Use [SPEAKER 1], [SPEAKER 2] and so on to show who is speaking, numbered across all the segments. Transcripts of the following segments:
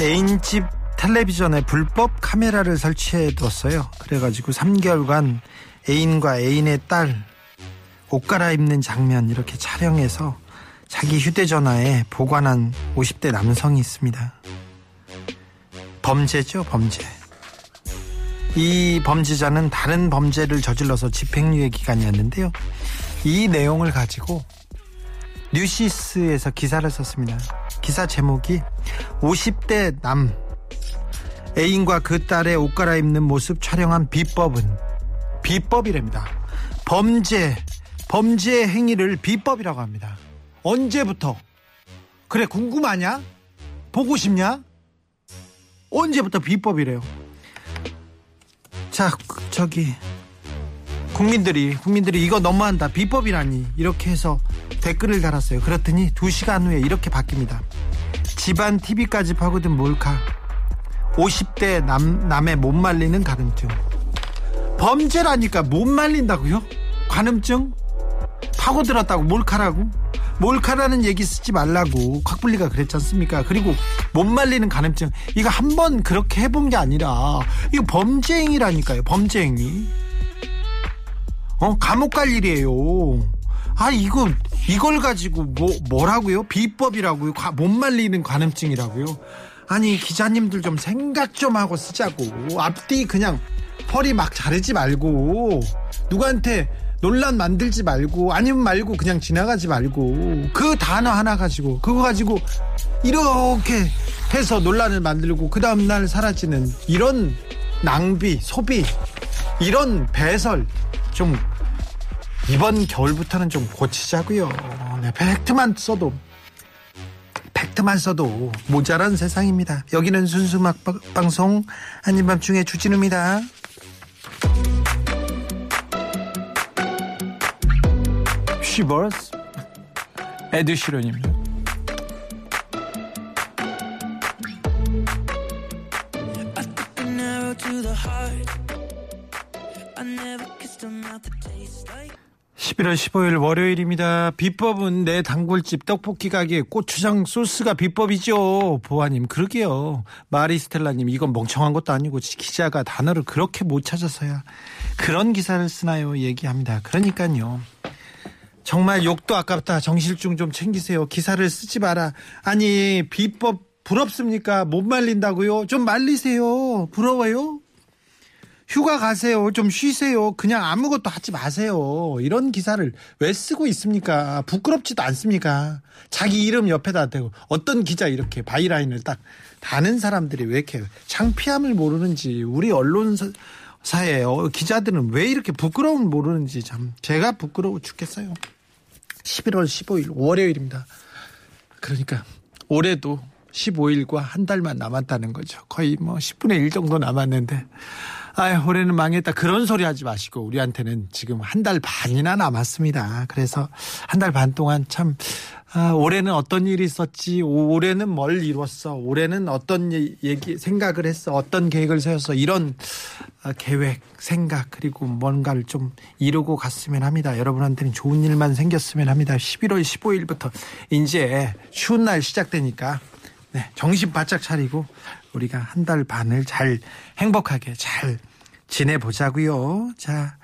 [SPEAKER 1] 애인집 텔레비전에 불법 카메라를 설치해 뒀어요. 그래가지고 3개월간 애인과 애인의 딸 옷 갈아입는 장면 이렇게 촬영해서 자기 휴대전화에 보관한 50대 남성이 있습니다. 범죄죠, 범죄. 이 범죄자는 다른 범죄를 저질러서 집행유예 기간이었는데요. 이 내용을 가지고 뉴시스에서 기사를 썼습니다. 기사 제목이 50대 남 애인과 그 딸의 옷 갈아입는 모습 촬영한 비법은 비법이랍니다. 범죄 범죄 행위를 비법이라고 합니다. 언제부터? 그래 궁금하냐? 보고 싶냐? 언제부터 비법이래요? 자 저기 국민들이 국민들이 이거 너무한다 비법이라니 이렇게 해서 댓글을 달았어요. 그랬더니 2시간 후에 이렇게 바뀝니다. 집안 TV까지 파고든 몰카 50대 남, 남의 못 말리는 가늠증 범죄라니까 못 말린다고요? 관음증? 파고들었다고 몰카라고? 몰카라는 얘기 쓰지 말라고 곽불리가 그랬지 않습니까? 그리고 못 말리는 가늠증 이거 한 번 그렇게 해본 게 아니라 이거 범죄행위라니까요 범죄행위 어 감옥 갈 일이에요 아 이거 이걸 가지고 뭐 뭐라고요? 비법이라고요? 과- 못 말리는 관음증이라고요? 아니 기자님들 좀 생각 좀 하고 쓰자고. 앞뒤 그냥 허리 막 자르지 말고 누구한테 논란 만들지 말고 아니면 말고 그냥 지나가지 말고 그 단어 하나 가지고 그거 가지고 이렇게 해서 논란을 만들고 그 다음날 사라지는 이런 낭비 소비 이런 배설 좀 이번 겨울부터는 좀 고치자고요. 네, 팩트만 써도 팩트만 써도 모자란 세상입니다. 여기는 순수 막 방송 한입밤중에 주진우입니다. 쉬버스. 에드시런입니다. 11월 15일 월요일입니다. 비법은 내 단골집 떡볶이 가게 고추장 소스가 비법이죠. 보아님, 그러게요. 마리스텔라님, 이건 멍청한 것도 아니고 기자가 단어를 그렇게 못 찾아서야 그런 기사를 쓰나요? 얘기합니다. 그러니까요. 정말 욕도 아깝다. 정신줄 좀 챙기세요. 기사를 쓰지 마라. 아니, 비법 부럽습니까? 못 말린다고요? 좀 말리세요. 부러워요? 휴가 가세요. 좀 쉬세요. 그냥 아무것도 하지 마세요. 이런 기사를 왜 쓰고 있습니까? 부끄럽지도 않습니까? 자기 이름 옆에다 대고 어떤 기자 이렇게 byline을 딱 다는 사람들이 왜 이렇게 창피함을 모르는지 우리 언론사에 어, 기자들은 왜 이렇게 부끄러움을 모르는지 참 제가 부끄러워 죽겠어요. 11월 15일 월요일입니다. 그러니까 올해도 15일과 한 달만 남았다는 거죠. 거의 뭐 10분의 1 정도 남았는데 아, 올해는 망했다. 그런 소리 하지 마시고 우리한테는 지금 한 달 반이나 남았습니다. 그래서 한 달 반 동안 참 아, 올해는 어떤 일이 있었지, 올해는 뭘 이뤘어, 올해는 어떤 예- 얘기 생각을 했어, 어떤 계획을 세웠어 이런 아, 계획, 생각 그리고 뭔가를 좀 이루고 갔으면 합니다. 여러분한테는 좋은 일만 생겼으면 합니다. 11월 15일부터 이제 추운 날 시작되니까 네, 정신 바짝 차리고 우리가 한 달 반을 잘 행복하게 잘 지내보자고요. 자,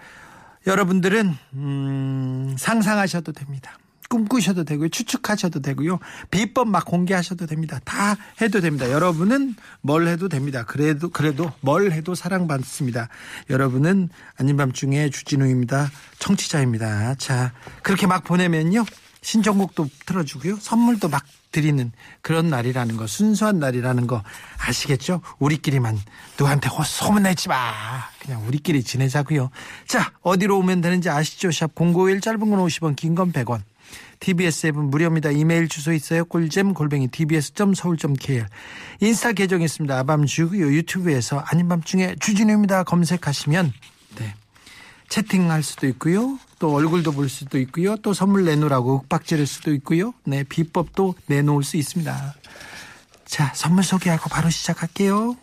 [SPEAKER 1] 여러분들은 음, 상상하셔도 됩니다. 꿈꾸셔도 되고요. 추측하셔도 되고요. 비법 막 공개하셔도 됩니다. 다 해도 됩니다. 여러분은 뭘 해도 됩니다. 그래도 그래도 뭘 해도 사랑받습니다. 여러분은 아닌 밤중에 주진우입니다. 청취자입니다. 자, 그렇게 막 보내면요. 신청곡도 틀어주고요. 선물도 막 드리는 그런 날이라는 거, 순수한 날이라는 거 아시겠죠? 우리끼리만 누구한테 호- 소문내지 마. 그냥 우리끼리 지내자고요. 자, 어디로 오면 되는지 아시죠? 샵051 짧은 건 50원, 긴 건 100원. TBS 앱은 무료입니다. 이메일 주소 있어요. 꿀잼 골뱅이 tbs.서울.kr 인스타 계정 있습니다. 아밤주고요. 유튜브에서 아닌 밤중에 주진우입니다. 검색하시면 네. 채팅할 수도 있고요. 또 얼굴도 볼 수도 있고요. 또 선물 내놓으라고 윽박 지를 수도 있고요. 네, 비법도 내놓을 수 있습니다. 자, 선물 소개하고 바로 시작할게요.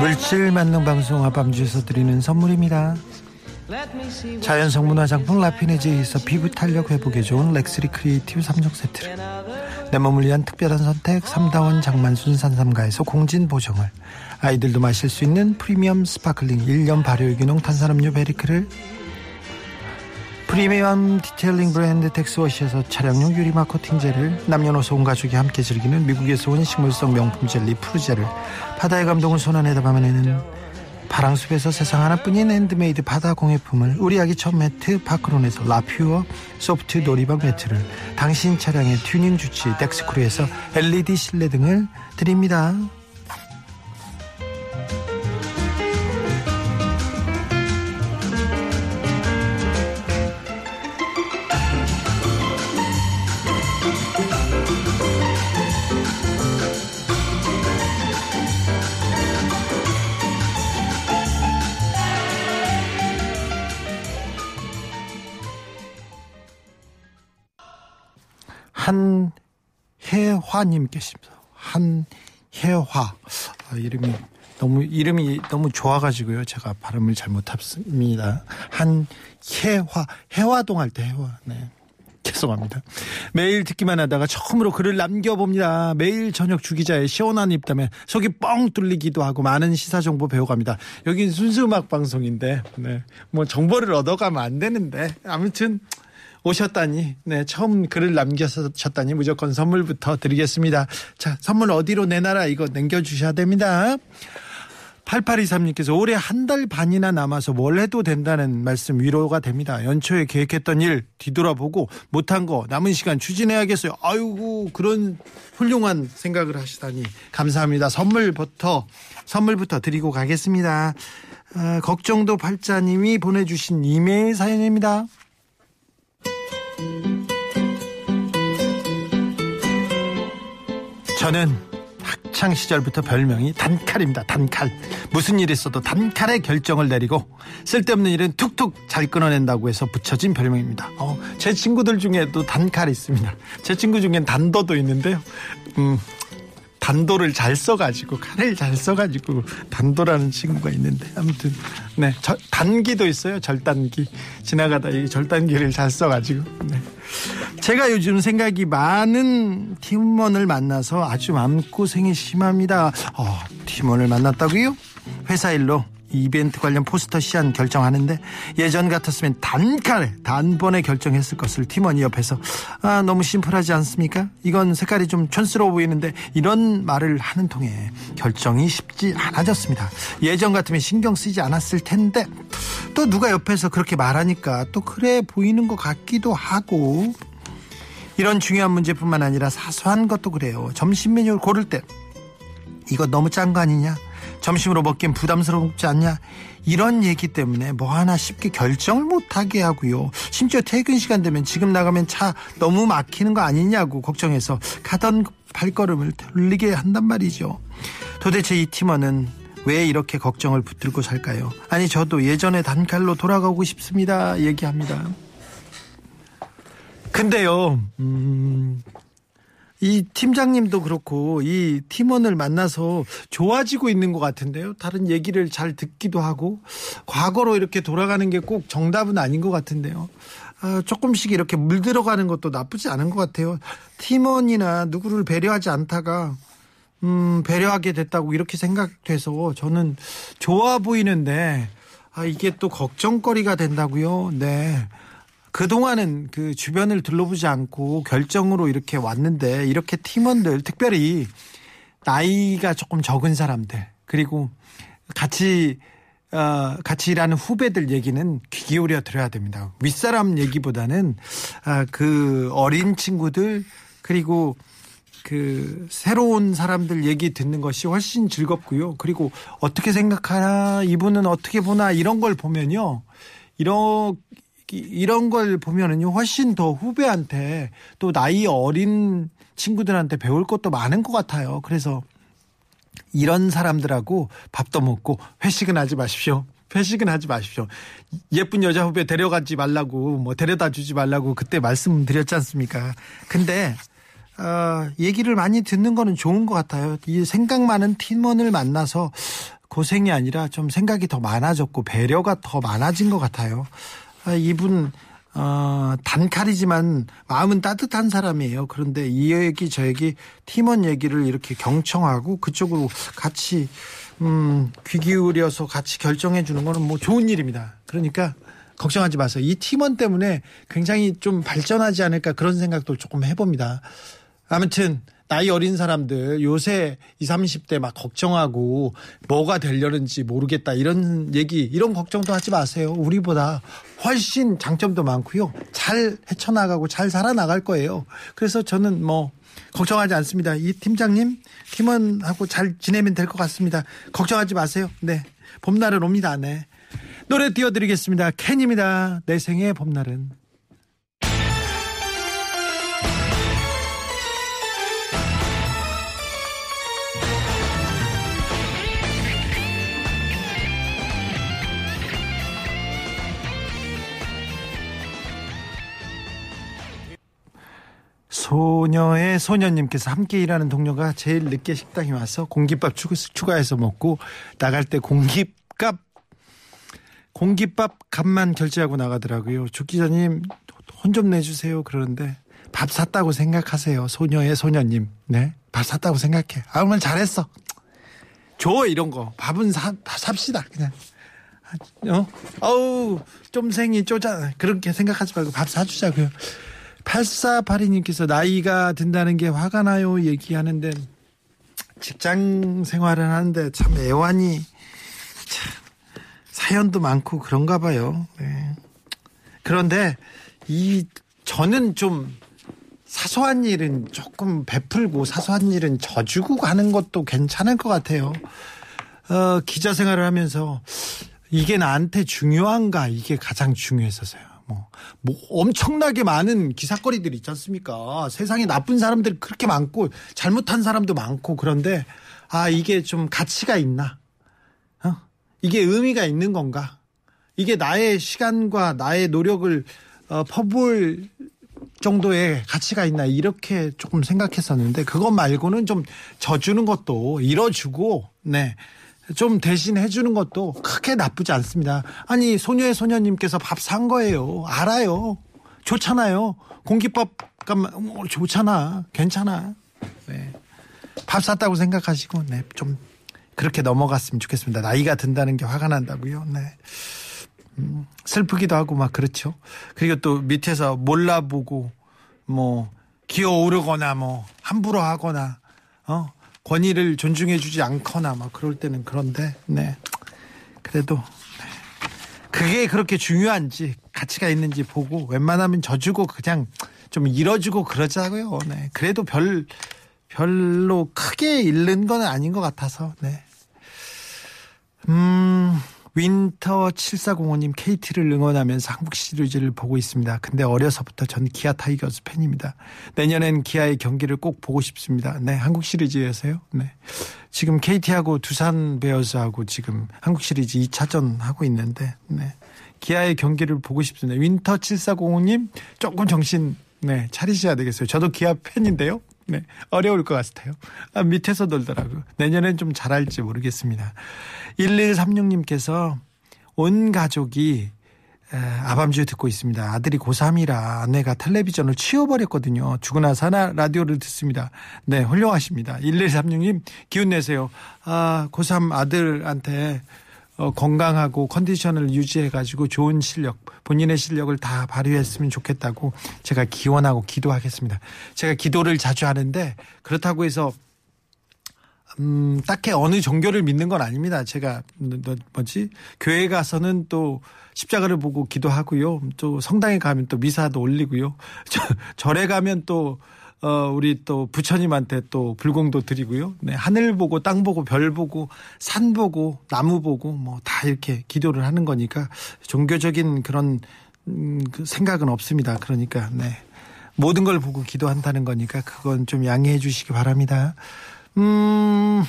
[SPEAKER 1] 물질 만능 방송 아밤주에서 드리는 선물입니다. 자연 성분 화장품 라피네즈에서 피부 탄력 회복에 좋은 렉스리 크리에이티브 3종 세트를. 내 몸을 위한 특별한 선택 3다원 장만순 산삼가에서 공진보정을. 아이들도 마실 수 있는 프리미엄 sparkling 1년 발효유기농 탄산음료 베리크를. 프리미엄 detailing 브랜드 텍스워시에서 차량용 유리막 코팅제를 남녀노소 온 가족이 함께 즐기는 미국에서 온 식물성 명품 젤리 푸르제를. 바다의 감동을 손안에다 담아내는 파랑숲에서 세상 하나뿐인 핸드메이드 바다 공예품을 우리 아기 첫 매트 파크론에서 라퓨어 소프트 놀이방 매트를 당신 차량의 튜닝 주치 덱스크루에서 LED 실내 등을 드립니다. 한혜화님 계십니다. 한혜화 아, 이름이 너무 이름이 너무 좋아가지고요. 제가 발음을 잘못했습니다. 한혜화 해화동 할 때 해화. 네. 죄송합니다. 매일 듣기만 하다가 처음으로 글을 남겨봅니다. 매일 저녁 주기자의 시원한 입담에 속이 뻥 뚫리기도 하고 많은 시사 정보 배워갑니다. 여긴 순수 음악 방송인데, 네. 뭐 정보를 얻어가면 안 되는데 아무튼 오셨다니, 네, 처음 글을 남겨셨다니 무조건 선물부터 드리겠습니다. 자, 선물 어디로 내놔라 이거 남겨주셔야 됩니다. 8823님께서 올해 한 달 반이나 남아서 뭘 해도 된다는 말씀 위로가 됩니다. 연초에 계획했던 일 뒤돌아보고 못한 거 남은 시간 추진해야겠어요. 아이고 그런 훌륭한 생각을 하시다니 감사합니다. 선물부터 선물부터 드리고 가겠습니다. 아, 걱정도 팔자님이 보내주신 이메일 사연입니다. 저는 학창 시절부터 별명이 단칼입니다. 단칼. 무슨 일 있어도 단칼에 결정을 내리고 쓸데없는 일은 툭툭 잘 끊어낸다고 해서 붙여진 별명입니다. 어, 제 친구들 중에도 단칼이 있습니다. 제 친구 중엔 단도도 있는데요. 음, 단도를 잘 써가지고 칼을 잘 써가지고 단도라는 친구가 있는데 아무튼. 네 저, 단기도 있어요 절단기. 지나가다 이 절단기를 잘 써가지고. 네. 제가 요즘 생각이 많은 팀원을 만나서 아주 마음고생이 심합니다. 어, 팀원을 만났다고요? 회사 일로 이벤트 관련 포스터 시안 결정하는데 예전 같았으면 단칼에 단번에 결정했을 것을 팀원이 옆에서 아 너무 심플하지 않습니까? 이건 색깔이 좀 촌스러워 보이는데 이런 말을 하는 통에 결정이 쉽지 않아졌습니다. 예전 같으면 신경 쓰지 않았을 텐데 또 누가 옆에서 그렇게 말하니까 또 그래 보이는 것 같기도 하고 이런 중요한 문제뿐만 아니라 사소한 것도 그래요. 점심 메뉴를 고를 때 이거 너무 짠 거 아니냐? 점심으로 먹기엔 부담스럽지 않냐? 이런 얘기 때문에 뭐 하나 쉽게 결정을 못하게 하고요. 심지어 퇴근 시간 되면 지금 나가면 차 너무 막히는 거 아니냐고 걱정해서 가던 발걸음을 돌리게 한단 말이죠. 도대체 이 팀원은 왜 이렇게 걱정을 붙들고 살까요? 아니 저도 예전에 단칼로 돌아가고 싶습니다. 얘기합니다. 근데요, 음, 이 팀장님도 그렇고 이 팀원을 만나서 좋아지고 있는 것 같은데요. 다른 얘기를 잘 듣기도 하고 과거로 이렇게 돌아가는 게 꼭 정답은 아닌 것 같은데요. 아, 조금씩 이렇게 물들어가는 것도 나쁘지 않은 것 같아요. 팀원이나 누구를 배려하지 않다가 음, 배려하게 됐다고 이렇게 생각돼서 저는 좋아 보이는데 아, 이게 또 걱정거리가 된다고요. 네. 그동안은 그 주변을 둘러보지 않고 결정으로 이렇게 왔는데 이렇게 팀원들 특별히 나이가 조금 적은 사람들 그리고 같이 어, 같이 일하는 후배들 얘기는 귀 기울여 들어야 됩니다. 윗사람 얘기보다는 아, 그 어린 친구들 그리고 그 새로운 사람들 얘기 듣는 것이 훨씬 즐겁고요. 그리고 어떻게 생각하나 이분은 어떻게 보나 이런 걸 보면요. 이런 이런 걸 보면은요 훨씬 더 후배한테 또 나이 어린 친구들한테 배울 것도 많은 것 같아요. 그래서 이런 사람들하고 밥도 먹고 회식은 하지 마십시오. 회식은 하지 마십시오. 예쁜 여자 후배 데려가지 말라고 뭐 데려다 주지 말라고 그때 말씀드렸지 않습니까? 근데 어, 얘기를 많이 듣는 거는 좋은 것 같아요. 이 생각 많은 팀원을 만나서 고생이 아니라 좀 생각이 더 많아졌고 배려가 더 많아진 것 같아요. 아, 이분 어, 단칼이지만 마음은 따뜻한 사람이에요. 그런데 이 얘기 저 얘기 팀원 얘기를 이렇게 경청하고 그쪽으로 같이 음, 귀 기울여서 같이 결정해 주는 거는 뭐 좋은 일입니다. 그러니까 걱정하지 마세요. 이 팀원 때문에 굉장히 좀 발전하지 않을까 그런 생각도 조금 해봅니다. 아무튼 나이 어린 사람들 요새 20, 30대 막 걱정하고 뭐가 되려는지 모르겠다 이런 얘기 이런 걱정도 하지 마세요. 우리보다 훨씬 장점도 많고요. 잘 헤쳐나가고 잘 살아나갈 거예요. 그래서 저는 뭐 걱정하지 않습니다. 이 팀장님 팀원하고 잘 지내면 될 것 같습니다. 걱정하지 마세요. 네. 봄날은 옵니다. 네. 노래 띄워드리겠습니다. 캔입니다. 내 생의 봄날은. 소녀의 소녀님께서 함께 일하는 동료가 제일 늦게 식당에 와서 공깃밥 추가해서 먹고 나갈 때 공깃밥 공깃밥 값만 결제하고 나가더라고요. 주 기자님 혼 좀 내주세요. 그러는데 밥 샀다고 생각하세요. 소녀의 소녀님. 네. 밥 샀다고 생각해. 아, 오늘 잘했어. 줘, 이런 거. 밥은 사, 삽시다. 그냥. 어? 어우, 좀 생이 쪼자. 그렇게 생각하지 말고 밥 사주자고요. 8482님께서 나이가 든다는 게 화가 나요 얘기하는데 직장 생활을 하는데 참 애환이 참 사연도 많고 그런가 봐요. 네. 그런데 이 저는 좀 사소한 일은 조금 베풀고 사소한 일은 져주고 가는 것도 괜찮을 것 같아요. 어, 기자 생활을 하면서 이게 나한테 중요한가 이게 가장 중요했었어요. 뭐, 뭐 엄청나게 많은 기사거리들 있지 않습니까? 세상에 나쁜 사람들 그렇게 많고 잘못한 사람도 많고 그런데 아 이게 좀 가치가 있나? 어? 이게 의미가 있는 건가? 이게 나의 시간과 나의 노력을 어, 퍼부을 정도의 가치가 있나 이렇게 조금 생각했었는데 그것 말고는 좀 져주는 것도 잃어주고 네. 좀 대신 해주는 것도 크게 나쁘지 않습니다. 아니 소녀의 소녀님께서 밥 산 거예요. 알아요. 좋잖아요. 공깃밥 값만 어, 좋잖아. 괜찮아. 네. 밥 샀다고 생각하시고 네. 좀 그렇게 넘어갔으면 좋겠습니다. 나이가 든다는 게 화가 난다고요. 네. 음, 슬프기도 하고 막 그렇죠. 그리고 또 밑에서 몰라보고 뭐 기어오르거나 뭐 함부로 하거나 어 권위를 존중해주지 않거나 막 그럴 때는 그런데 네 그래도 네. 그게 그렇게 중요한지 가치가 있는지 보고 웬만하면 져주고 그냥 좀 잃어주고 그러자고요. 네 그래도 별 별로 크게 잃는 건 아닌 것 같아서 네. 음 윈터 7405님 KT를 응원하면서 한국 시리즈를 보고 있습니다. 근데 어려서부터 전 기아 타이거즈 팬입니다. 내년엔 기아의 경기를 꼭 보고 싶습니다. 네, 한국 시리즈에서요. 네. 지금 KT하고 두산 베어스하고 지금 한국 시리즈 2차전 하고 있는데, 네. 기아의 경기를 보고 싶습니다. 윈터 7405님 조금 정신 네, 차리셔야 되겠어요. 저도 기아 팬인데요. 네, 어려울 것 같아요. 아, 밑에서 놀더라고요. 내년엔 좀 잘할지 모르겠습니다. 1136님께서 온 가족이 아밤주에 듣고 있습니다. 아들이 고3이라 아내가 텔레비전을 치워버렸거든요. 죽으나 사나 라디오를 듣습니다. 네, 훌륭하십니다. 1136님, 기운 내세요. 아, 고3 아들한테 어, 건강하고 컨디션을 유지해 가지고 좋은 실력, 본인의 실력을 다 발휘했으면 좋겠다고 제가 기원하고 기도하겠습니다. 제가 기도를 자주 하는데 그렇다고 해서 음, 딱히 어느 종교를 믿는 건 아닙니다. 제가 뭐- 뭐지 교회 가서는 또 십자가를 보고 기도하고요. 또 성당에 가면 또 미사도 올리고요. 저, 절에 가면 또 어, 우리 또 부처님한테 또 불공도 드리고요. 네, 하늘 보고 땅 보고 별 보고 산 보고 나무 보고 뭐 다 이렇게 기도를 하는 거니까 종교적인 그런 음, 그 생각은 없습니다. 그러니까 네. 모든 걸 보고 기도한다는 거니까 그건 좀 양해해 주시기 바랍니다. 음,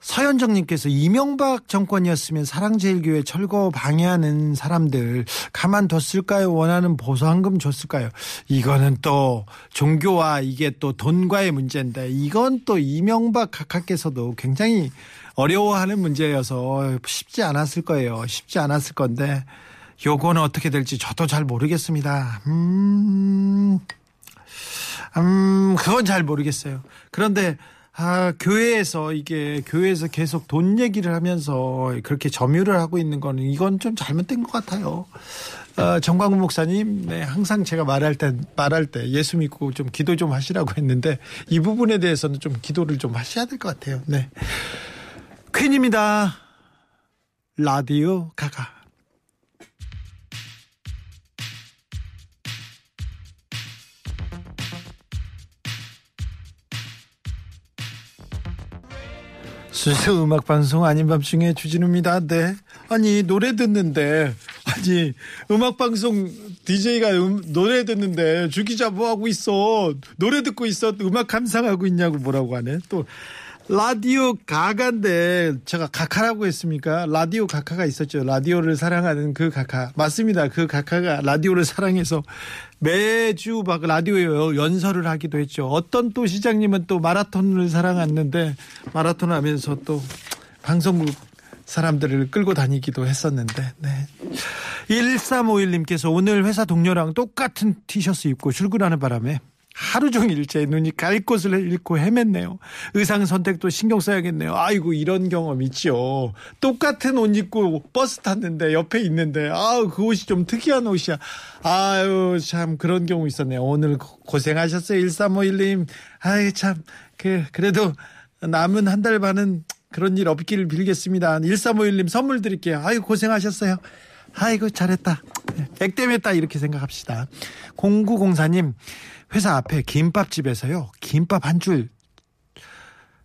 [SPEAKER 1] 서현정님께서 이명박 정권이었으면 사랑제일교회 철거 방해하는 사람들 가만뒀을까요? 원하는 보상금 줬을까요? 이거는 또 종교와 이게 또 돈과의 문제인데 이건 또 이명박 각하께서도 굉장히 어려워하는 문제여서 쉽지 않았을 거예요. 쉽지 않았을 건데 요거는 어떻게 될지 저도 잘 모르겠습니다. 음, 음, 그건 잘 모르겠어요. 그런데, 아, 교회에서 이게, 교회에서 계속 돈 얘기를 하면서 그렇게 점유를 하고 있는 거는 이건 좀 잘못된 것 같아요. 어, 정광훈 목사님, 네, 항상 제가 말할 때, 말할 때 예수 믿고 좀 기도 좀 하시라고 했는데 이 부분에 대해서는 좀 기도를 좀 하셔야 될 것 같아요. 네. 퀸입니다. 라디오 가가. 수수 음악 방송 아닌 밤중에 주진우입니다. 네. 아니 노래 듣는데 아니 음악 방송 DJ가 음, 노래 듣는데 주 기자 뭐 하고 있어? 노래 듣고 있어? 음악 감상하고 있냐고 뭐라고 하네. 또 라디오 가가인데 제가 가카라고 했습니까? 라디오 가카가 있었죠. 라디오를 사랑하는 그 가카 맞습니다. 그 가카가 라디오를 사랑해서 매주 막 라디오 연설을 하기도 했죠. 어떤 또 시장님은 또 마라톤을 사랑했는데 마라톤 하면서 또 방송국 사람들을 끌고 다니기도 했었는데, 네. 1351님께서 오늘 회사 동료랑 똑같은 티셔츠 입고 출근하는 바람에 하루 종일 제 눈이 갈 곳을 잃고 헤맸네요. 의상 선택도 신경 써야겠네요. 아이고, 이런 경험 있죠. 똑같은 옷 입고 버스 탔는데 옆에 있는데, 아우, 그 옷이 좀 특이한 옷이야. 아유, 참, 그런 경우 있었네요. 오늘 고- 고생하셨어요. 1351님. 아이, 참, 그, 그래도 남은 한 달 반은 그런 일 없기를 빌겠습니다. 1351님 선물 드릴게요. 아이고, 고생하셨어요. 아이고, 잘했다. 네, 액땜했다. 이렇게 생각합시다. 0904님, 회사 앞에 김밥집에서요. 김밥 한 줄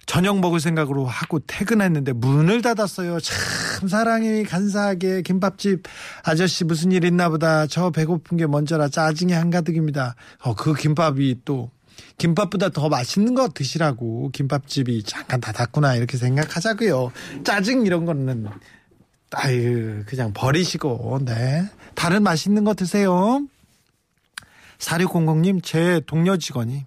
[SPEAKER 1] 저녁 먹을 생각으로 하고 퇴근했는데 문을 닫았어요. 참 사랑이 간사하게 김밥집 아저씨 무슨 일 있나 보다. 저 배고픈 게 먼저라 짜증이 한가득입니다. 어, 그 김밥이 또 김밥보다 더 맛있는 거 드시라고 김밥집이 잠깐 닫았구나 이렇게 생각하자고요. 짜증 이런 거는 아유 그냥 버리시고 네 다른 맛있는 거 드세요. 4600님 제 동료 직원이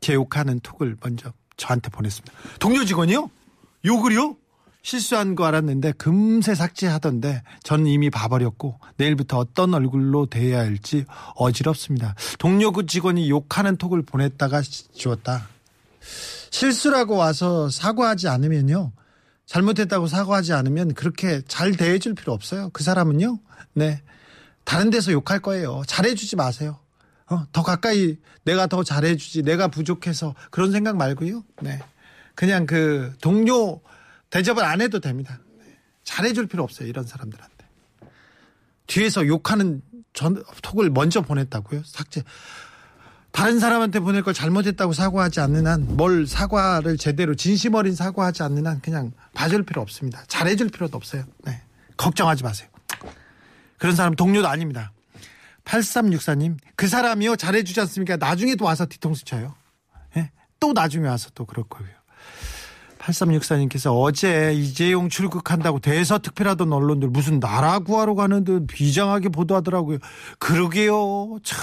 [SPEAKER 1] 제 욕하는 톡을 먼저 저한테 보냈습니다. 동료 직원이요? 욕을요? 실수한 거 알았는데 금세 삭제하던데 전 이미 봐버렸고 내일부터 어떤 얼굴로 대해야 할지 어지럽습니다. 동료 그 직원이 욕하는 톡을 보냈다가 지웠다. 실수라고 와서 사과하지 않으면요. 잘못했다고 사과하지 않으면 그렇게 잘 대해줄 필요 없어요. 그 사람은요. 네. 다른 데서 욕할 거예요. 잘해주지 마세요. 어, 더 가까이 내가 더 잘해주지. 내가 부족해서 그런 생각 말고요. 네. 그냥 그 동료 대접을 안 해도 됩니다. 네. 잘해줄 필요 없어요. 이런 사람들한테. 뒤에서 욕하는 전, 톡을 먼저 보냈다고요? 삭제. 다른 사람한테 보낼 걸 잘못했다고 사과하지 않는 한, 뭘 사과를 제대로 진심 어린 사과하지 않는 한 그냥 봐줄 필요 없습니다. 잘해줄 필요도 없어요. 네. 걱정하지 마세요. 그런 사람 동료도 아닙니다. 8364님, 그 사람이요, 잘해주지 않습니까? 나중에 또 와서 뒤통수 쳐요. 예? 또 나중에 와서 또 그럴 거고요. 8364님께서 어제 이재용 출국한다고 대서특필하던 언론들 무슨 나라 구하러 가는 듯 비장하게 보도하더라고요. 그러게요. 참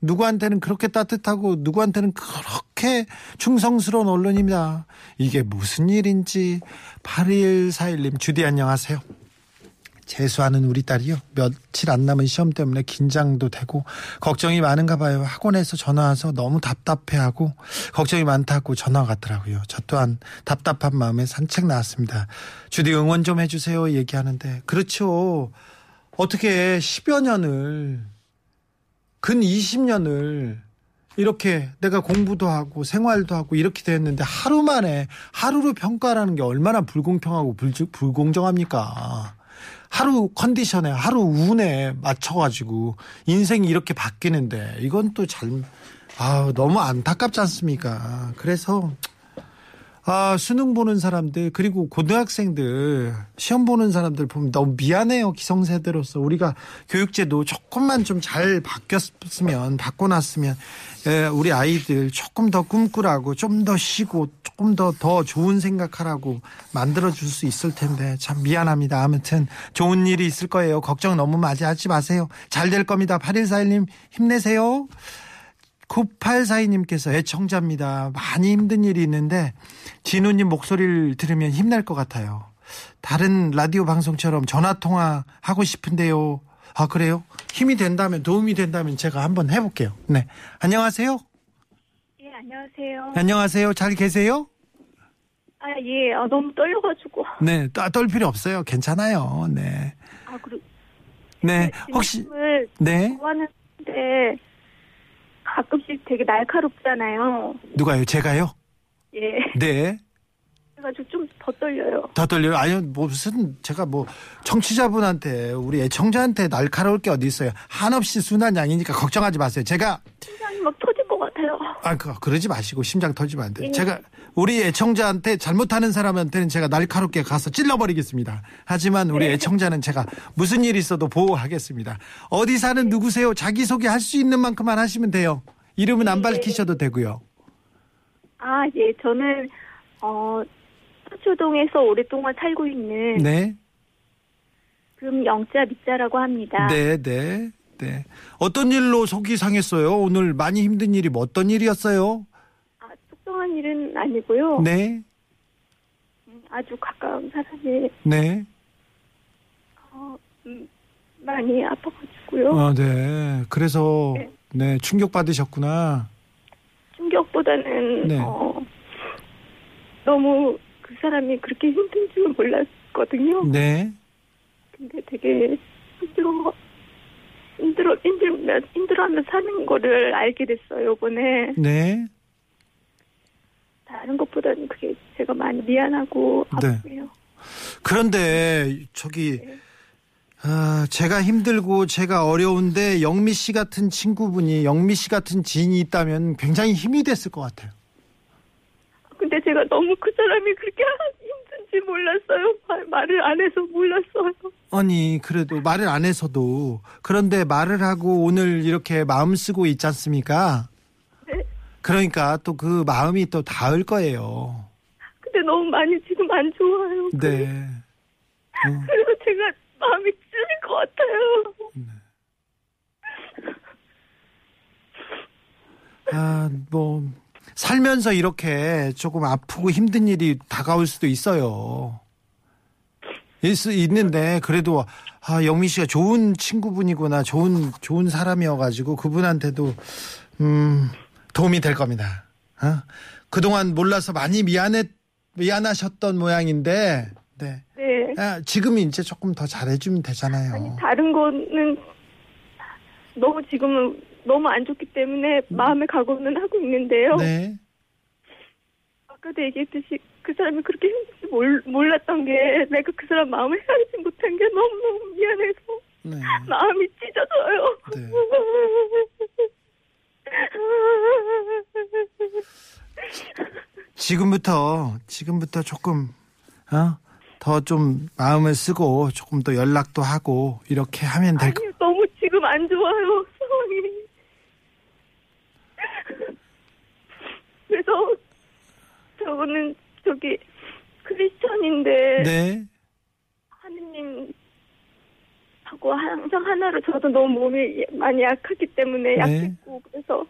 [SPEAKER 1] 누구한테는 그렇게 따뜻하고 누구한테는 그렇게 충성스러운 언론입니다. 이게 무슨 일인지 8141님 주디 안녕하세요. 재수하는 우리 딸이요. 며칠 안 남은 시험 때문에 긴장도 되고 걱정이 많은가 봐요. 학원에서 전화 와서 너무 답답해하고 걱정이 많다고 전화 왔더라고요. 저 또한 답답한 마음에 산책 나왔습니다. 주디 응원 좀 해주세요. 얘기하는데 그렇죠. 어떻게 10여 년을 근 20년을 이렇게 내가 공부도 하고 생활도 하고 이렇게 됐는데 하루 만에 하루로 평가라는 게 얼마나 불공평하고 불, 불공정합니까? 하루 컨디션에 하루 운에 맞춰가지고 인생이 이렇게 바뀌는데 이건 또 잘, 아 너무 안타깝지 않습니까? 그래서 아, 수능 보는 사람들, 그리고 고등학생들, 시험 보는 사람들 보면 너무 미안해요. 기성세대로서. 우리가 교육제도 조금만 좀 잘 바뀌었으면, 바꿔놨으면, 예, 우리 아이들 조금 더 꿈꾸라고, 좀 더 쉬고, 조금 더, 더 좋은 생각하라고 만들어줄 수 있을 텐데, 참 미안합니다. 아무튼, 좋은 일이 있을 거예요. 걱정 너무 많이 하지 마세요. 잘 될 겁니다. 8141님, 힘내세요. 9842님께서 애청자입니다. 많이 힘든 일이 있는데 진우님 목소리를 들으면 힘날 것 같아요. 다른 라디오 방송처럼 전화 통화 하고 싶은데요. 아 그래요? 힘이 된다면 도움이 된다면 제가 한번 해볼게요. 네, 안녕하세요.
[SPEAKER 2] 예, 안녕하세요.
[SPEAKER 1] 안녕하세요. 잘 계세요?
[SPEAKER 2] 아, 예, 아, 너무 떨려가지고.
[SPEAKER 1] 네, 떠- 떨 필요 없어요. 괜찮아요. 네,
[SPEAKER 2] 아, 그리고.
[SPEAKER 1] 네. 혹시
[SPEAKER 2] 말씀을
[SPEAKER 1] 네
[SPEAKER 2] 좋아하는데 되게 날카롭잖아요.
[SPEAKER 1] 누가요? 제가요?
[SPEAKER 2] 예.
[SPEAKER 1] 네.
[SPEAKER 2] 그래가지고 좀 더 떨려요.
[SPEAKER 1] 더 떨려요. 아니요, 뭐 무슨 제가 뭐 청취자분한테 우리 애청자한테 날카로울 게 어디 있어요. 한없이 순한 양이니까 걱정하지 마세요. 제가
[SPEAKER 2] 심장이 막 터질 것 같아요.
[SPEAKER 1] 아, 그 그러지 마시고 심장 터지면 안 돼 요.
[SPEAKER 2] 예.
[SPEAKER 1] 제가 우리 애청자한테 잘못하는 사람한테는 제가 날카롭게 가서 찔러버리겠습니다. 하지만 우리 애청자는 제가 무슨 일 있어도 보호하겠습니다. 어디 사는 누구세요? 자기 소개 할 수 있는 만큼만 하시면 돼요. 이름은 안 밝히셔도 되고요.
[SPEAKER 2] 아, 예, 저는, 어, 서초동에서 오랫동안 살고 있는
[SPEAKER 1] 네,
[SPEAKER 2] 금영자 밑자라고 합니다.
[SPEAKER 1] 네, 네, 네. 어떤 일로 속이 상했어요? 오늘 많이 힘든 일이 뭐 어떤 일이었어요?
[SPEAKER 2] 아, 속상한 일은 아니고요.
[SPEAKER 1] 네,
[SPEAKER 2] 음, 아주 가까운 사람이,
[SPEAKER 1] 네.
[SPEAKER 2] 어, 음, 많이 아파가지고요.
[SPEAKER 1] 아, 네. 그래서
[SPEAKER 2] 네.
[SPEAKER 1] 네 충격 받으셨구나.
[SPEAKER 2] 충격보다는
[SPEAKER 1] 네.
[SPEAKER 2] 어, 너무 그 사람이 그렇게 힘든 줄은 몰랐거든요.
[SPEAKER 1] 네,
[SPEAKER 2] 근데 되게 힘들어 힘들어 힘들면 힘들어하며 사는 거를 알게 됐어요 이번에
[SPEAKER 1] 네.
[SPEAKER 2] 다른 것보다는 그게 제가 많이 미안하고
[SPEAKER 1] 네.
[SPEAKER 2] 아프고요.
[SPEAKER 1] 그런데 저기 아, 제가 힘들고 제가 어려운데 영미 씨 같은 친구분이 영미 씨 같은 지인이 있다면 굉장히 힘이 됐을 것 같아요.
[SPEAKER 2] 근데 제가 너무 그 사람이 그렇게 힘든지 몰랐어요. 말- 말을 안 해서 몰랐어요.
[SPEAKER 1] 아니 그래도 말을 안 해서도 그런데 말을 하고 오늘 이렇게 마음 쓰고 있지 않습니까?
[SPEAKER 2] 네.
[SPEAKER 1] 그러니까 또 그 마음이 또 닿을 거예요.
[SPEAKER 2] 근데 너무 많이 지금 안 좋아요.
[SPEAKER 1] 네. 어,
[SPEAKER 2] 그래서 제가 마음이 찔릴 것 같아요.
[SPEAKER 1] 아, 뭐 살면서 이렇게 조금 아프고 힘든 일이 다가올 수도 있어요. 있, 있는데 그래도 아, 영미 씨가 좋은 친구분이구나. 좋은 좋은 사람이어 가지고 그분한테도 음, 도움이 될 겁니다. 어? 그동안 몰라서 많이 미안해 미안하셨던 모양인데 네.
[SPEAKER 2] 네.
[SPEAKER 1] 아, 지금 이제 조금 더 잘해주면 되잖아요.
[SPEAKER 2] 아니 다른 거는 너무 지금은 너무 안 좋기 때문에 마음의 각오는 하고 있는데요.
[SPEAKER 1] 음. 네.
[SPEAKER 2] 아까도 얘기했듯이 그 사람이 그렇게 힘든지 몰, 몰랐던 게 내가 그 사람 마음을 헤아리지 못한 게 너무너무 미안해서
[SPEAKER 1] 네.
[SPEAKER 2] 마음이 찢어져요.
[SPEAKER 1] 네. 지금부터 지금부터 조금 어? 더 좀 마음을 쓰고 조금 더 연락도 하고 이렇게 하면 될 거.
[SPEAKER 2] 아니 너무 지금 안 좋아요 상황이. 그래서 저는 저기 크리스천인데
[SPEAKER 1] 네.
[SPEAKER 2] 하느님 하고 항상 하나로 저도 너무 몸이 많이 약하기 때문에
[SPEAKER 1] 네.
[SPEAKER 2] 약했고 그래서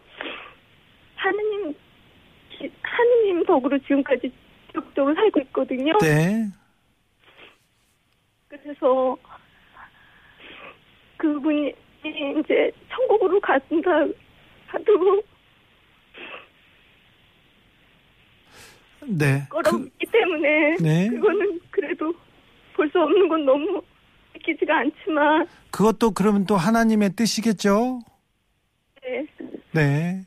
[SPEAKER 2] 하느님 기- 하느님 덕으로 지금까지 지속적으로 살고 있거든요.
[SPEAKER 1] 네.
[SPEAKER 2] 그래서 그분이 이제 천국으로 간다 하도
[SPEAKER 1] 네.
[SPEAKER 2] 거라고
[SPEAKER 1] 그,
[SPEAKER 2] 때문에
[SPEAKER 1] 네.
[SPEAKER 2] 그거는 그래도 볼 수 없는 건 너무 믿기지가 않지만
[SPEAKER 1] 그것도 그러면 또 하나님의 뜻이겠죠?
[SPEAKER 2] 네.
[SPEAKER 1] 네.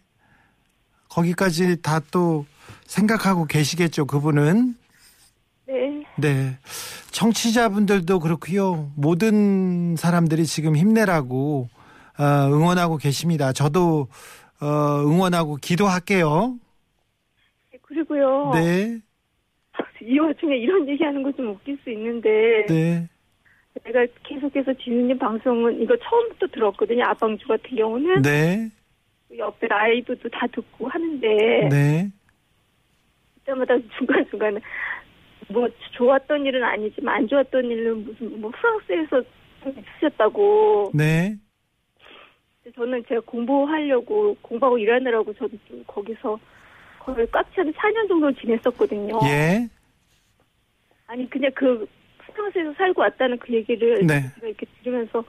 [SPEAKER 1] 거기까지 다 또 생각하고 계시겠죠, 그분은.
[SPEAKER 2] 네.
[SPEAKER 1] 네. 청취자분들도 그렇고요. 모든 사람들이 지금 힘내라고 어, 응원하고 계십니다. 저도 어, 응원하고 기도할게요.
[SPEAKER 2] 그리고요.
[SPEAKER 1] 네.
[SPEAKER 2] 이 와중에 이런 얘기하는 거 좀 웃길 수 있는데
[SPEAKER 1] 네.
[SPEAKER 2] 내가 계속해서 진우님 방송은 이거 처음부터 들었거든요. 아방주 같은 경우는
[SPEAKER 1] 네.
[SPEAKER 2] 옆에 라이브도 다 듣고 하는데
[SPEAKER 1] 네.
[SPEAKER 2] 그때마다 중간 중간에 뭐 좋았던 일은 아니지만 안 좋았던 일은 무슨 뭐 프랑스에서 좀 있으셨다고.
[SPEAKER 1] 네.
[SPEAKER 2] 저는 제가 공부하려고 공부하고 일하느라고 저도 좀 거기서 거의 꽉 차는 4년 정도 지냈었거든요.
[SPEAKER 1] 예.
[SPEAKER 2] 아니 그냥 그 프랑스에서 살고 왔다는 그 얘기를
[SPEAKER 1] 네.
[SPEAKER 2] 제가 이렇게 들으면서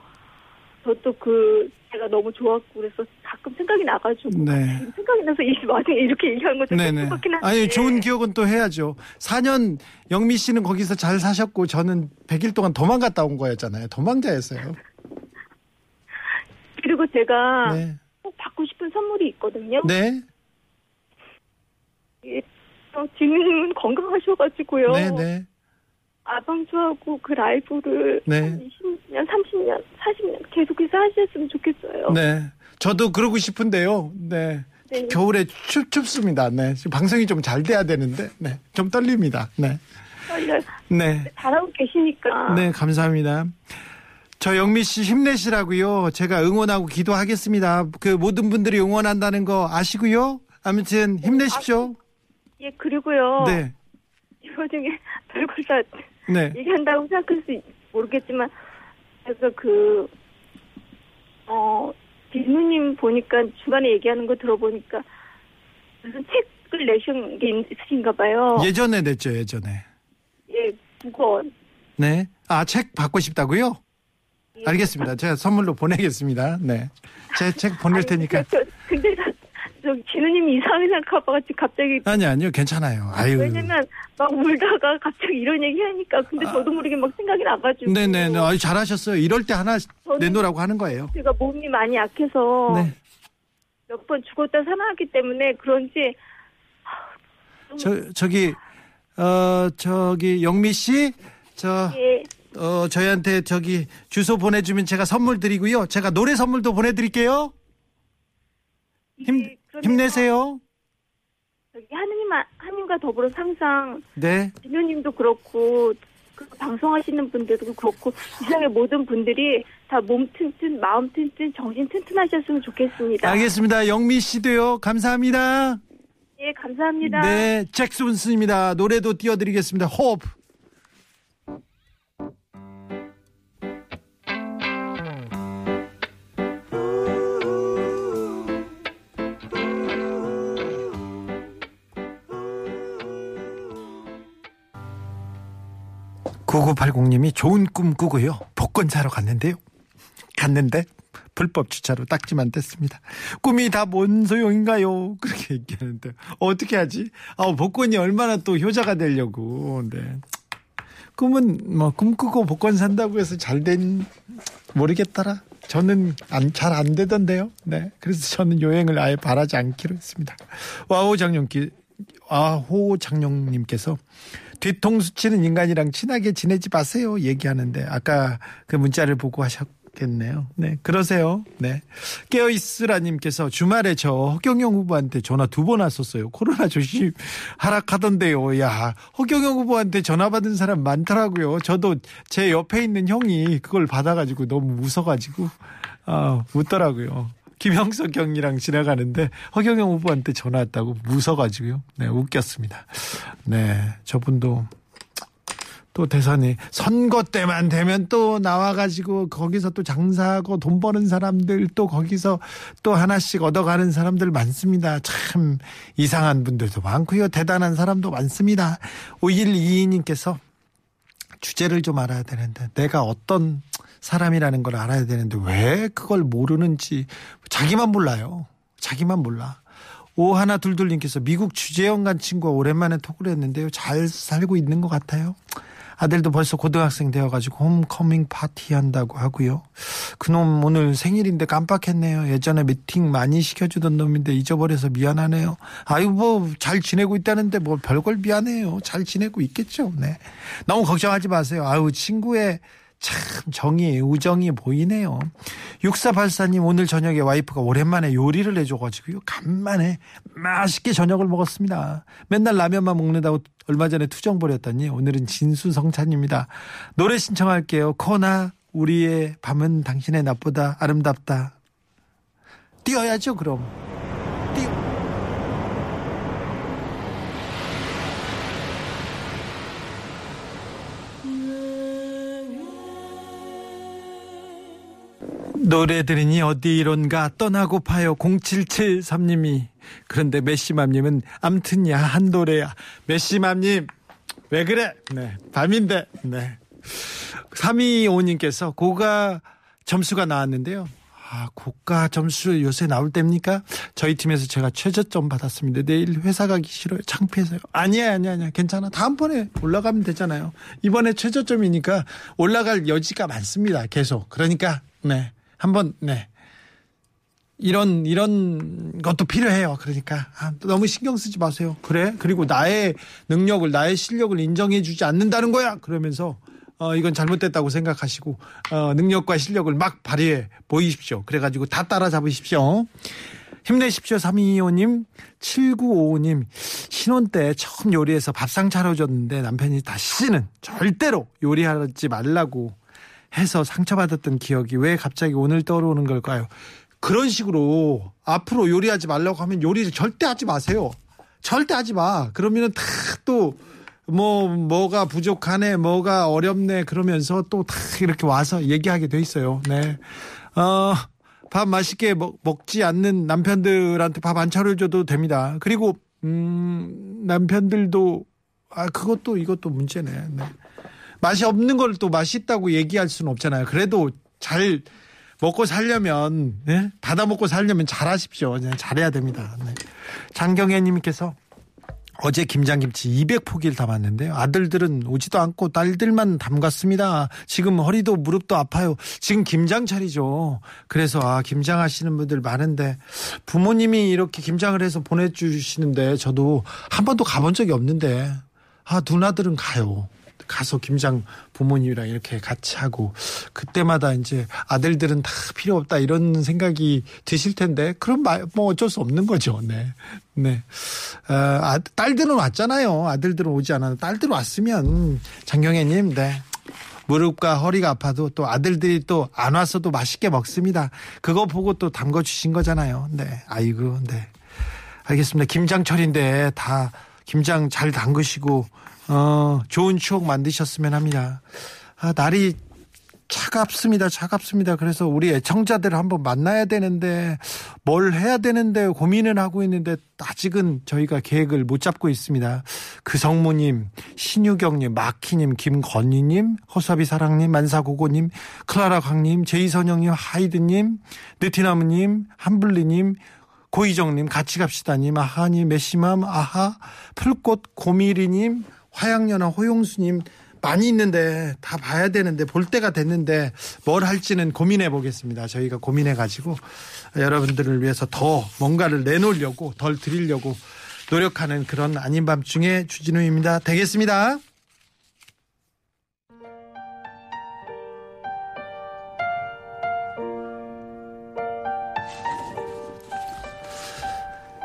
[SPEAKER 2] 저도 그 제가 너무 좋았고 그래서 가끔 생각이 나가지고
[SPEAKER 1] 네.
[SPEAKER 2] 지금 생각이 나서 이 와중에 이렇게 얘기하는 것도
[SPEAKER 1] 네네.
[SPEAKER 2] 똑같긴 한데
[SPEAKER 1] 아니, 좋은 기억은 또 해야죠. 4년 영미 씨는 거기서 잘 사셨고 저는 100일 동안 도망갔다 온 거였잖아요. 도망자였어요.
[SPEAKER 2] 그리고 제가
[SPEAKER 1] 네.
[SPEAKER 2] 꼭 받고 싶은 선물이 있거든요.
[SPEAKER 1] 네.
[SPEAKER 2] 예, 어, 지금은 건강하셔가지고요.
[SPEAKER 1] 네, 네.
[SPEAKER 2] 아방주하고 그 라이브를
[SPEAKER 1] 네.
[SPEAKER 2] 한 20년, 30년, 40년 계속해서 하셨으면 좋겠어요.
[SPEAKER 1] 네. 저도 그러고 싶은데요. 네.
[SPEAKER 2] 네.
[SPEAKER 1] 겨울에 춥, 춥습니다. 네. 지금 방송이 좀 잘 돼야 되는데, 네. 좀 떨립니다. 네.
[SPEAKER 2] 떨려요.
[SPEAKER 1] 네.
[SPEAKER 2] 잘하고 계시니까.
[SPEAKER 1] 네, 감사합니다. 저 영미 씨 힘내시라고요. 제가 응원하고 기도하겠습니다. 그 모든 분들이 응원한다는 거 아시고요. 아무튼 힘내십시오.
[SPEAKER 2] 예, 그리고요.
[SPEAKER 1] 네.
[SPEAKER 2] 이 와중에 별걸 다
[SPEAKER 1] 네.
[SPEAKER 2] 얘기한다고 생각할지 모르겠지만, 제가 그, 어, 비누님 보니까 중간에 얘기하는 거 들어보니까 무슨 책을 내신 게 있으신가 봐요.
[SPEAKER 1] 예전에 냈죠, 예전에.
[SPEAKER 2] 예, 국어.
[SPEAKER 1] 네. 아, 책 받고 싶다고요?
[SPEAKER 2] 예.
[SPEAKER 1] 알겠습니다. 제가 선물로 보내겠습니다. 네. 제 책 보낼
[SPEAKER 2] 아니,
[SPEAKER 1] 테니까.
[SPEAKER 2] 저, 근데 나, 저 진우님이 이상하게 생각할까 갑자기
[SPEAKER 1] 아니, 아니요. 괜찮아요. 아유.
[SPEAKER 2] 왜냐면 막 울다가 갑자기 이런 얘기 하니까 근데 저도 모르게 막 생각이 나가지고
[SPEAKER 1] 네네네. 아유, 잘하셨어요. 이럴 때 하나 내놓으라고 하는 거예요.
[SPEAKER 2] 제가 몸이 많이 약해서
[SPEAKER 1] 네.
[SPEAKER 2] 몇 번 죽었다 살아났기 때문에 그런지
[SPEAKER 1] 저, 저기, 어, 저기, 영미 씨, 저,
[SPEAKER 2] 예,
[SPEAKER 1] 어, 저희한테 저기 주소 보내주면 제가 선물 드리고요. 제가 노래 선물도 보내드릴게요. 힘, 힘내세요.
[SPEAKER 2] 하느님 하나님과 더불어 항상
[SPEAKER 1] 네.
[SPEAKER 2] 진우님도 그렇고 그 방송하시는 분들도 그렇고 세상의 모든 분들이 다 몸 튼튼, 마음 튼튼, 정신 튼튼하셨으면 좋겠습니다.
[SPEAKER 1] 알겠습니다. 영미 씨도요. 감사합니다.
[SPEAKER 2] 예, 감사합니다.
[SPEAKER 1] 네, 잭슨스입니다. 노래도 띄워드리겠습니다. 호프. 5980님이 좋은 꿈 꾸고요. 복권 사러 갔는데요. 갔는데 불법 주차로 딱지만 뗐습니다. 꿈이 다 뭔 소용인가요? 그렇게 얘기하는데 어떻게 하지? 아 복권이 얼마나 또 효자가 되려고. 네. 꿈은 뭐 꿈꾸고 복권 산다고 해서 잘 된 모르겠더라. 저는 잘안 되던데요. 네. 그래서 저는 여행을 아예 바라지 않기로 했습니다. 와호 장룡기 아호 장룡님께서 뒤통수 치는 인간이랑 친하게 지내지 마세요. 얘기하는데 아까 그 문자를 보고 하셨겠네요. 네, 그러세요. 네. 깨어 있으라님께서 주말에 저 허경영 후보한테 전화 두 번 왔었어요. 코로나 조심 하락하던데요. 야, 허경영 후보한테 전화 받은 사람 많더라고요. 저도 제 옆에 있는 형이 그걸 받아가지고 너무 웃어가지고, 아, 웃더라고요. 김형석 경이랑 지나가는데 허경영 후보한테 전화 왔다고 무서가지고요. 네, 웃겼습니다. 네, 저분도 또 대선이 선거 때만 되면 또 나와가지고 거기서 또 장사하고 돈 버는 사람들 또 거기서 또 하나씩 얻어가는 사람들 많습니다. 참 이상한 분들도 많고요. 대단한 사람도 많습니다. 5122님께서 주제를 좀 알아야 되는데 내가 어떤 사람이라는 걸 알아야 되는데 왜 그걸 모르는지 자기만 몰라요. 자기만 몰라. 오 하나 둘둘님께서 미국 주재영 간 친구와 오랜만에 톡을 했는데요. 잘 살고 있는 것 같아요. 아들도 벌써 고등학생 되어가지고 홈커밍 파티 한다고 하고요. 그놈 오늘 생일인데 깜빡했네요. 예전에 미팅 많이 시켜주던 놈인데 잊어버려서 미안하네요. 아유 뭐 잘 지내고 있다는데 뭐 별걸 미안해요. 잘 지내고 있겠죠. 네. 너무 걱정하지 마세요. 아유 친구의 참 정이 우정이 보이네요. 6484님 오늘 저녁에 와이프가 오랜만에 요리를 해줘가지고요. 간만에 맛있게 저녁을 먹었습니다. 맨날 라면만 먹는다고 얼마 전에 투정 벌였더니 오늘은 진수성찬입니다. 노래 신청할게요. 코나 우리의 밤은 당신의 낮보다 아름답다. 뛰어야죠 그럼. 노래 들으니 어디론가 떠나고파요. 0773님이. 그런데 메시맘님은 암튼 야한 노래야. 메시맘님 왜 그래? 네 밤인데 네. 325님께서 고가 점수가 나왔는데요. 아 고가 점수 요새 나올 때입니까? 저희 팀에서 제가 최저점 받았습니다. 내일 회사 가기 싫어요. 창피해서요. 아니야 아니야 아니야 괜찮아. 다음번에 올라가면 되잖아요. 이번에 최저점이니까 올라갈 여지가 많습니다 계속. 그러니까 네 한번 네 이런 이런 것도 필요해요. 그러니까 아, 너무 신경 쓰지 마세요. 그래? 그리고 나의 능력을 나의 실력을 인정해주지 않는다는 거야. 그러면서 어 이건 잘못됐다고 생각하시고 어 능력과 실력을 막 발휘해 보이십시오. 그래가지고 다 따라잡으십시오. 힘내십시오. 3225님, 7955님, 신혼 때 처음 요리해서 밥상 차려줬는데 남편이 다시는 절대로 요리하지 말라고 해서 상처받았던 기억이 왜 갑자기 오늘 떠오르는 걸까요? 그런 식으로 앞으로 요리하지 말라고 하면 요리를 절대 하지 마세요. 절대 하지 마. 그러면은 다 또 뭐 뭐가 부족하네, 뭐가 어렵네 그러면서 또 다 이렇게 와서 얘기하게 돼 있어요. 네. 어, 밥 맛있게 먹, 먹지 않는 남편들한테 밥 안 차려줘도 됩니다. 그리고 음, 남편들도 아 그것도 이것도 문제네. 네. 맛이 없는 걸 또 맛있다고 얘기할 수는 없잖아요. 그래도 잘 먹고 살려면 네? 받아 먹고 살려면 잘하십시오. 그냥 잘해야 됩니다. 네. 장경애님께서 어제 김장김치 200포기를 담았는데요. 아들들은 오지도 않고 딸들만 담갔습니다. 지금 허리도 무릎도 아파요. 지금 김장철이죠. 그래서 아 김장하시는 분들 많은데 부모님이 이렇게 김장을 해서 보내주시는데 저도 한 번도 가본 적이 없는데 아 누나들은 가요. 가서 김장 부모님이랑 이렇게 같이 하고 그때마다 이제 아들들은 다 필요 없다 이런 생각이 드실 텐데 그럼 뭐 어쩔 수 없는 거죠. 네, 네. 아, 딸들은 왔잖아요. 아들들은 오지 않아도 딸들 왔으면 장경애님, 네. 무릎과 허리가 아파도 또 아들들이 또 안 왔어도 맛있게 먹습니다. 그거 보고 또 담궈 주신 거잖아요. 네, 아이고, 네. 알겠습니다. 김장철인데 다 김장 잘 담그시고 어, 좋은 추억 만드셨으면 합니다. 아, 날이 차갑습니다. 차갑습니다. 그래서 우리 애청자들 한번 만나야 되는데 뭘 해야 되는데 고민을 하고 있는데 아직은 저희가 계획을 못 잡고 있습니다. 그성무님, 신유경님, 마키님, 김건희님, 허섭이 사랑님, 만사고고님, 클라라 강님, 제이선영님, 하이드님, 느티나무님, 한블리님, 고희정님, 같이 갑시다님, 아하님, 메시맘, 아하, 풀꽃 고미리님, 화양연화 호용수님 많이 있는데 다 봐야 되는데 볼 때가 됐는데 뭘 할지는 고민해 보겠습니다. 저희가 고민해 가지고 여러분들을 위해서 더 뭔가를 내놓으려고 덜 드리려고 노력하는 그런 아닌 밤중에 주진우입니다. 되겠습니다.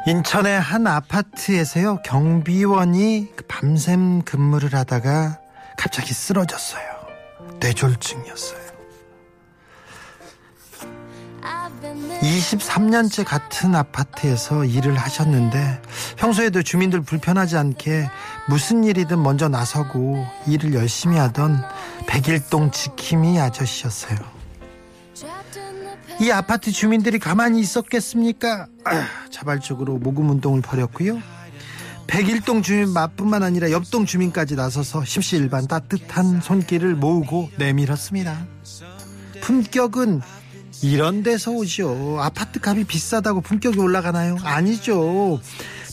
[SPEAKER 1] 인천의 한 아파트에서요 경비원이 밤샘 근무를 하다가 갑자기 쓰러졌어요. 뇌졸중이었어요. 23년째 같은 아파트에서 일을 하셨는데 평소에도 주민들 불편하지 않게 무슨 일이든 먼저 나서고 일을 열심히 하던 백일동 지킴이 아저씨였어요. 이 아파트 주민들이 가만히 있었겠습니까? 아, 자발적으로 모금 운동을 벌였고요. 백일동 주민뿐만 아니라 옆동 주민까지 나서서 십시일반 따뜻한 손길을 모으고 내밀었습니다. 품격은 이런 데서 오죠. 아파트 값이 비싸다고 품격이 올라가나요? 아니죠.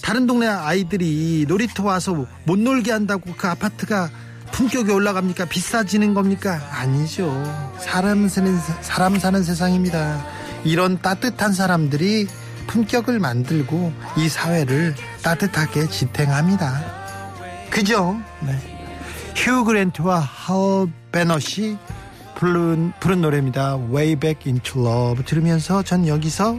[SPEAKER 1] 다른 동네 아이들이 놀이터 와서 못 놀게 한다고 그 아파트가 품격이 올라갑니까? 비싸지는 겁니까? 아니죠. 사람 사는, 사람 사는 세상입니다. 이런 따뜻한 사람들이 품격을 만들고 이 사회를 따뜻하게 지탱합니다. 그죠? 네. 휴 그랜트와 하울 베너시 부른, 부른 노래입니다. Way Back into Love 들으면서 전 여기서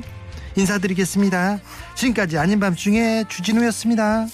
[SPEAKER 1] 인사드리겠습니다. 지금까지 아닌 밤중에 주진우였습니다.